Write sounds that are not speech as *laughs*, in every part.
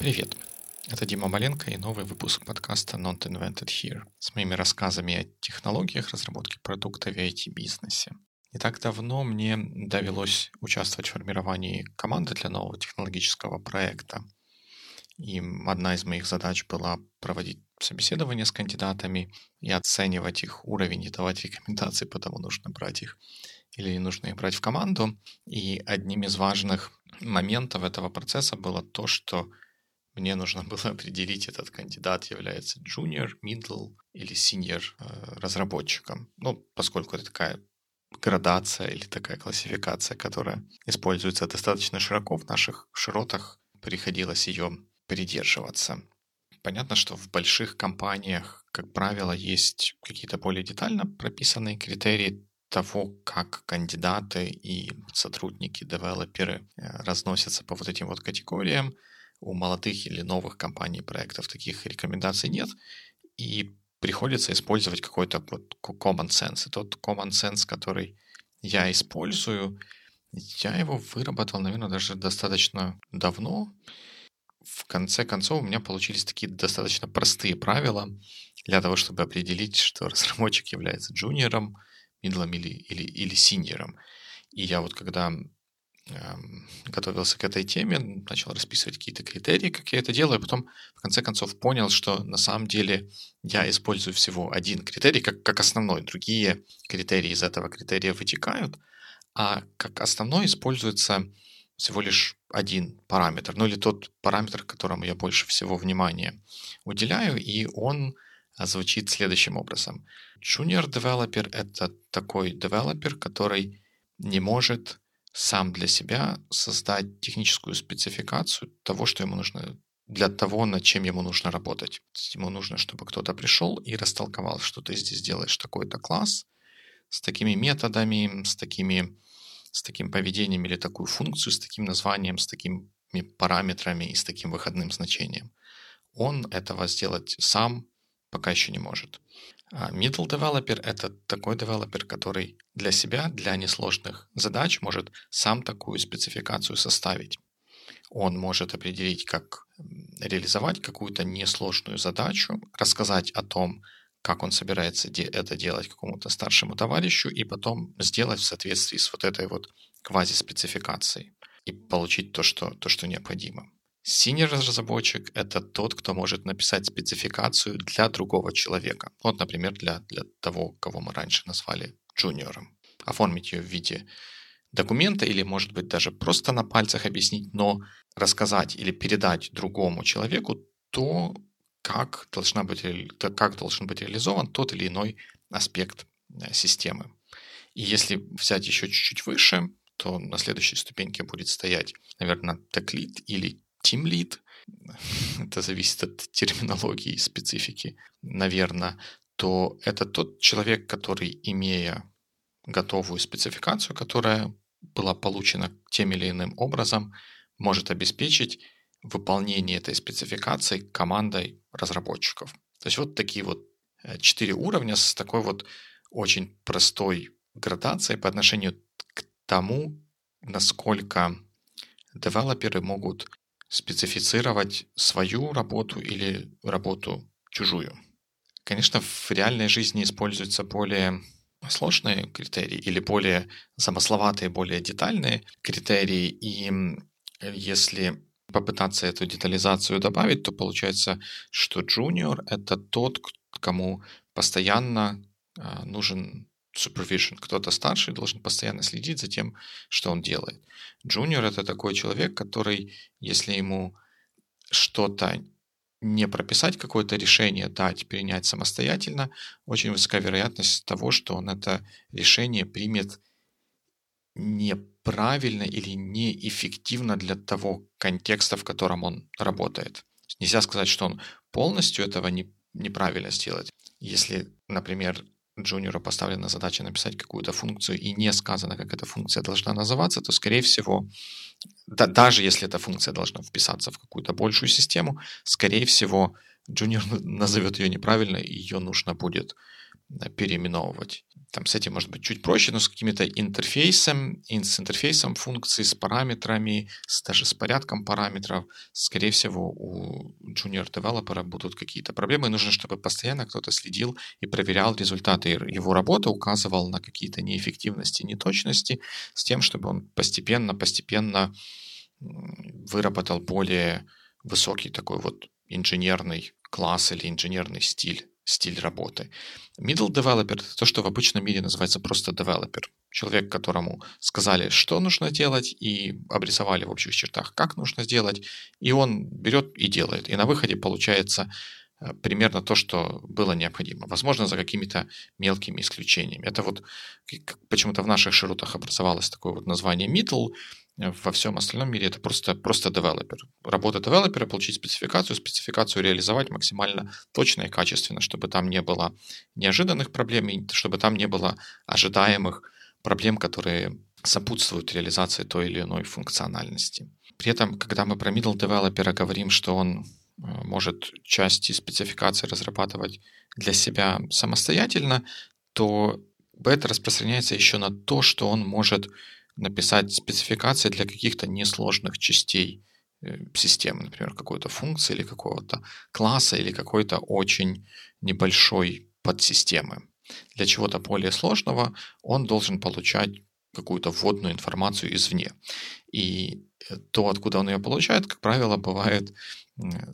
Привет! Это Дима Маленко и новый выпуск подкаста Not Invented Here с моими рассказами о технологиях разработки продукта в IT-бизнесе. Не так давно мне довелось участвовать в формировании команды для нового технологического проекта. И одна из моих задач была проводить собеседование с кандидатами и оценивать их уровень и давать рекомендации, потому нужно брать их или не нужно их брать в команду. И одним из важных моментов этого процесса было то, что мне нужно было *laughs* определить, этот кандидат является junior, middle или senior э, разработчиком. Ну, поскольку это такая градация или такая классификация, которая используется достаточно широко в наших широтах, приходилось ее придерживаться. Понятно, что в больших компаниях, как правило, есть какие-то более детально прописанные критерии того, как кандидаты и сотрудники, девелоперы э, разносятся по вот этим вот категориям. У молодых или новых компаний, проектов таких рекомендаций нет. И приходится использовать какой-то вот common sense. И тот common sense, который я использую, я его выработал, наверное, даже достаточно давно. В конце концов, у меня получились такие достаточно простые правила для того, чтобы определить, что разработчик является джуниором, мидлом или, или, или синьором. И я вот когда готовился к этой теме, начал расписывать какие-то критерии, как я это делаю, а потом в конце концов понял, что на самом деле я использую всего один критерий как, как основной. Другие критерии из этого критерия вытекают, а как основной используется всего лишь один параметр, ну или тот параметр, которому я больше всего внимания уделяю, и он звучит следующим образом. Junior developer — это такой девелопер, который не может сам для себя создать техническую спецификацию того, что ему нужно для того, над чем ему нужно работать. Ему нужно, чтобы кто-то пришел и растолковал, что ты здесь делаешь такой-то класс с такими методами, с такими с таким поведением или такую функцию, с таким названием, с такими параметрами и с таким выходным значением. Он этого сделать сам пока еще не может. А middle developer — это такой девелопер, который для себя, для несложных задач может сам такую спецификацию составить. Он может определить, как реализовать какую-то несложную задачу, рассказать о том, как он собирается это делать какому-то старшему товарищу, и потом сделать в соответствии с вот этой вот квази-спецификацией и получить то, что, то, что необходимо. Senior разработчик — это тот, кто может написать спецификацию для другого человека. Вот, например, для, для того, кого мы раньше назвали джуниором. Оформить ее в виде документа или, может быть, даже просто на пальцах объяснить, но рассказать или передать другому человеку то, как, должна быть, как должен быть реализован тот или иной аспект э, системы. И если взять еще чуть-чуть выше, то на следующей ступеньке будет стоять, наверное, теклит или Team Lead, *laughs* это зависит от терминологии и специфики, наверное, то это тот человек, который, имея готовую спецификацию, которая была получена тем или иным образом, может обеспечить выполнение этой спецификации командой разработчиков. То есть вот такие вот э, четыре уровня с такой вот очень простой градацией по отношению к тому, насколько девелоперы могут специфицировать свою работу или работу чужую. Конечно, в реальной жизни используются более сложные критерии или более замысловатые, более детальные критерии. И если попытаться эту детализацию добавить, то получается, что junior — это тот, кому постоянно а, нужен supervision. Кто-то старший должен постоянно следить за тем, что он делает. Джуниор — это такой человек, который, если ему что-то не прописать, какое-то решение дать, принять самостоятельно, очень высока вероятность того, что он это решение примет неправильно или неэффективно для того контекста, в котором он работает. Нельзя сказать, что он полностью этого не, неправильно сделает. Если, например, джуниора поставлена задача написать какую-то функцию и не сказано, как эта функция должна называться, то, скорее всего, да, даже если эта функция должна вписаться в какую-то большую систему, скорее всего, джуниор *laughs* назовет ее неправильно, и ее нужно будет переименовывать. Там с этим может быть чуть проще, но с какими-то интерфейсом, с интерфейсом функций, с параметрами, с, даже с порядком параметров, скорее всего, у junior девелопера будут какие-то проблемы. И нужно, чтобы постоянно кто-то следил и проверял результаты его работы, указывал на какие-то неэффективности, неточности, с тем, чтобы он постепенно-постепенно выработал более высокий такой вот инженерный класс или инженерный стиль стиль работы. Middle developer — то, что в обычном мире называется просто developer. Человек, которому сказали, что нужно делать, и обрисовали в общих чертах, как нужно сделать, и он берет и делает. И на выходе получается э, примерно то, что было необходимо. Возможно, за какими-то мелкими исключениями. Это вот почему-то в наших широтах образовалось такое вот название middle, во всем остальном мире это просто, просто девелопер. Работа девелопера — получить спецификацию, спецификацию реализовать максимально точно и качественно, чтобы там не было неожиданных проблем, и чтобы там не было ожидаемых проблем, которые сопутствуют реализации той или иной функциональности. При этом, когда мы про middle девелопера говорим, что он э, может части спецификации разрабатывать для себя самостоятельно, то это распространяется еще на то, что он может написать спецификации для каких-то несложных частей э, системы, например, какой-то функции или какого-то класса или какой-то очень небольшой подсистемы. Для чего-то более сложного он должен получать какую-то вводную информацию извне. И то, откуда он ее получает, как правило, бывает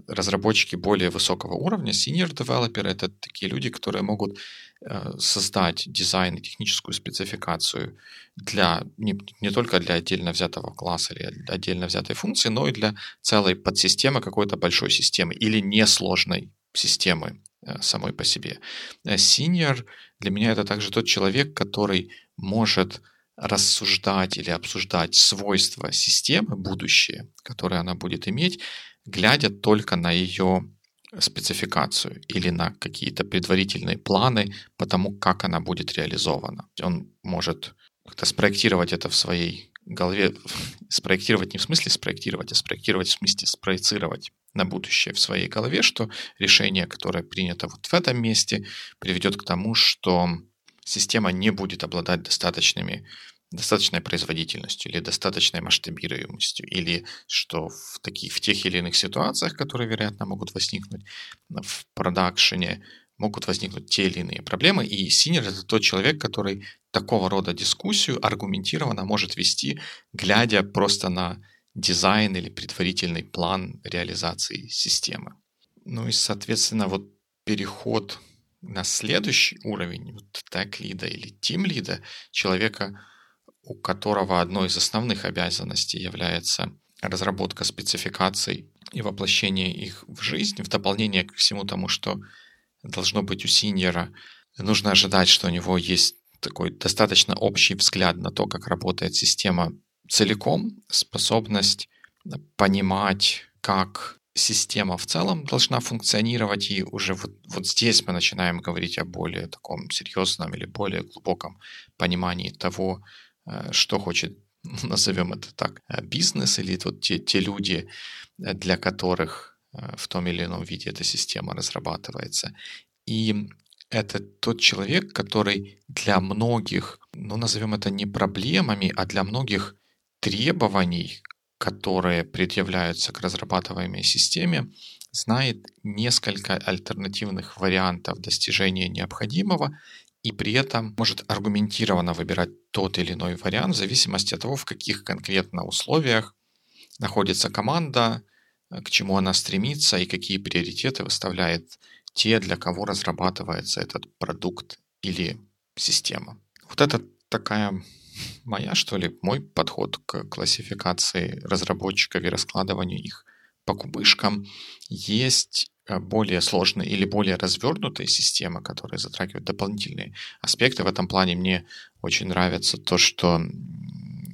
разработчики более высокого уровня, senior developer — это такие люди, которые могут э, создать дизайн и техническую спецификацию для, не, не только для отдельно взятого класса или отдельно взятой функции, но и для целой подсистемы какой-то большой системы или несложной системы э, самой по себе. Э, senior для меня это также тот человек, который может рассуждать или обсуждать свойства системы, будущее, которое она будет иметь, глядя только на ее спецификацию или на какие-то предварительные планы по тому, как она будет реализована. Он может как-то спроектировать это в своей голове, *laughs* спроектировать не в смысле спроектировать, а спроектировать в смысле спроецировать на будущее в своей голове, что решение, которое принято вот в этом месте, приведет к тому, что система не будет обладать достаточными достаточной производительностью или достаточной масштабируемостью, или что в, таких, в тех или иных ситуациях, которые, вероятно, могут возникнуть в продакшене, могут возникнуть те или иные проблемы, и синер — это тот человек, который такого рода дискуссию аргументированно может вести, глядя просто на дизайн или предварительный план реализации системы. Ну и, соответственно, вот переход на следующий уровень вот тег-лида или тим-лида человека — у которого одной из основных обязанностей является разработка спецификаций и воплощение их в жизнь, в дополнение к всему тому, что должно быть у синьора, нужно ожидать, что у него есть такой достаточно общий взгляд на то, как работает система целиком, способность понимать, как система в целом должна функционировать, и уже вот, вот здесь мы начинаем говорить о более таком серьезном или более глубоком понимании того, Э, что хочет, *laughs* назовем это так, э, бизнес или вот те, те люди, э, для которых в том или ином виде эта система разрабатывается. И это тот человек, который для многих, ну назовем это не проблемами, а для многих требований, которые предъявляются к разрабатываемой системе, знает несколько альтернативных вариантов достижения необходимого и при этом может аргументированно выбирать тот или иной вариант в зависимости от того, в каких конкретно условиях находится команда, к чему она стремится и какие приоритеты выставляет те, для кого разрабатывается этот продукт или система. Вот это такая моя, что ли, мой подход к классификации разработчиков и раскладыванию их по кубышкам. Есть Э, более сложные или более развернутые системы, которые затрагивают дополнительные аспекты. В этом плане мне очень нравится то, что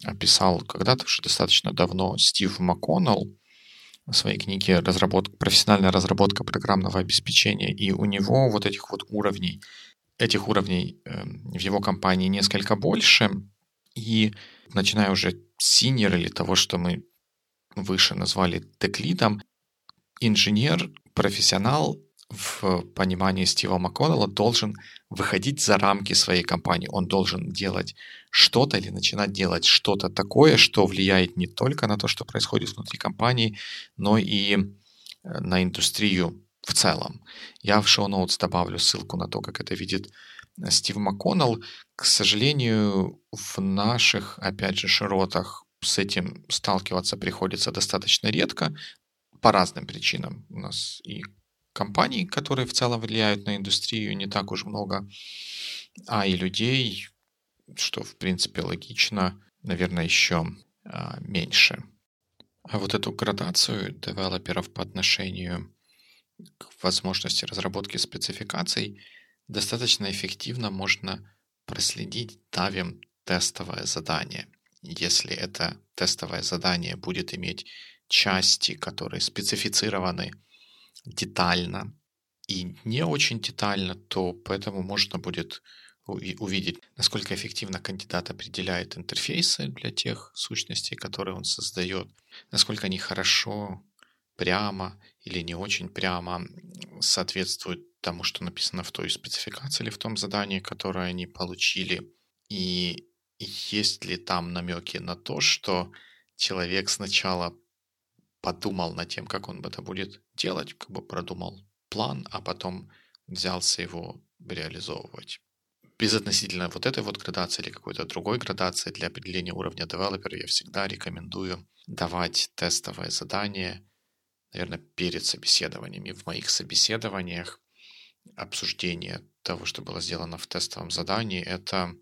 описал когда-то уже достаточно давно Стив МакКоннелл в своей книге разработка, «Профессиональная разработка программного обеспечения». И у него вот этих вот уровней, этих уровней эм, в его компании несколько больше. И начиная уже с senior или того, что мы выше назвали теклидом, инженер профессионал в понимании Стива МакКоннелла должен выходить за рамки своей компании. Он должен делать что-то или начинать делать что-то такое, что влияет не только на то, что происходит внутри компании, но и э, на индустрию в целом. Я в шоу-ноутс добавлю ссылку на то, как это видит э, Стив МакКоннелл. К сожалению, в наших, опять же, широтах с этим сталкиваться приходится достаточно редко по разным причинам. У нас и компаний, которые в целом влияют на индустрию, не так уж много, а и людей, что в принципе логично, наверное, еще а, меньше. А вот эту градацию девелоперов по отношению к возможности разработки спецификаций достаточно эффективно можно проследить, давим тестовое задание. Если это тестовое задание будет иметь части, которые специфицированы детально и не очень детально, то поэтому можно будет увидеть, насколько эффективно кандидат определяет интерфейсы для тех сущностей, которые он создает, насколько они хорошо, прямо или не очень прямо соответствуют тому, что написано в той спецификации или в том задании, которое они получили. И есть ли там намеки на то, что человек сначала подумал над тем, как он это будет делать, как бы продумал план, а потом взялся его реализовывать. Безотносительно вот этой вот градации или какой-то другой градации для определения уровня девелопера я всегда рекомендую давать тестовое задание, наверное, перед собеседованием. И в моих собеседованиях обсуждение того, что было сделано в тестовом задании, это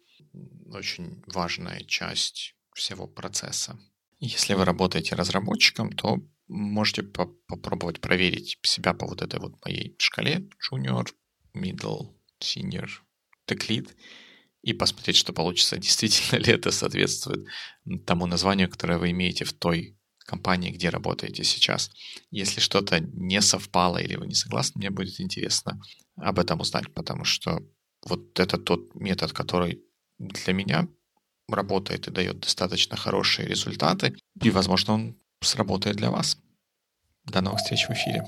очень важная часть всего процесса. Если вы работаете разработчиком, то можете по попробовать проверить себя по вот этой вот моей шкале junior, middle, senior, tech lead и посмотреть, что получится. *laughs* Действительно ли это соответствует тому названию, которое вы имеете в той компании, где работаете сейчас. Если что-то не совпало или вы не согласны, мне будет интересно об этом узнать, потому что вот это тот метод, который для меня работает и дает достаточно хорошие результаты, и, возможно, он сработает для вас. До новых встреч в эфире.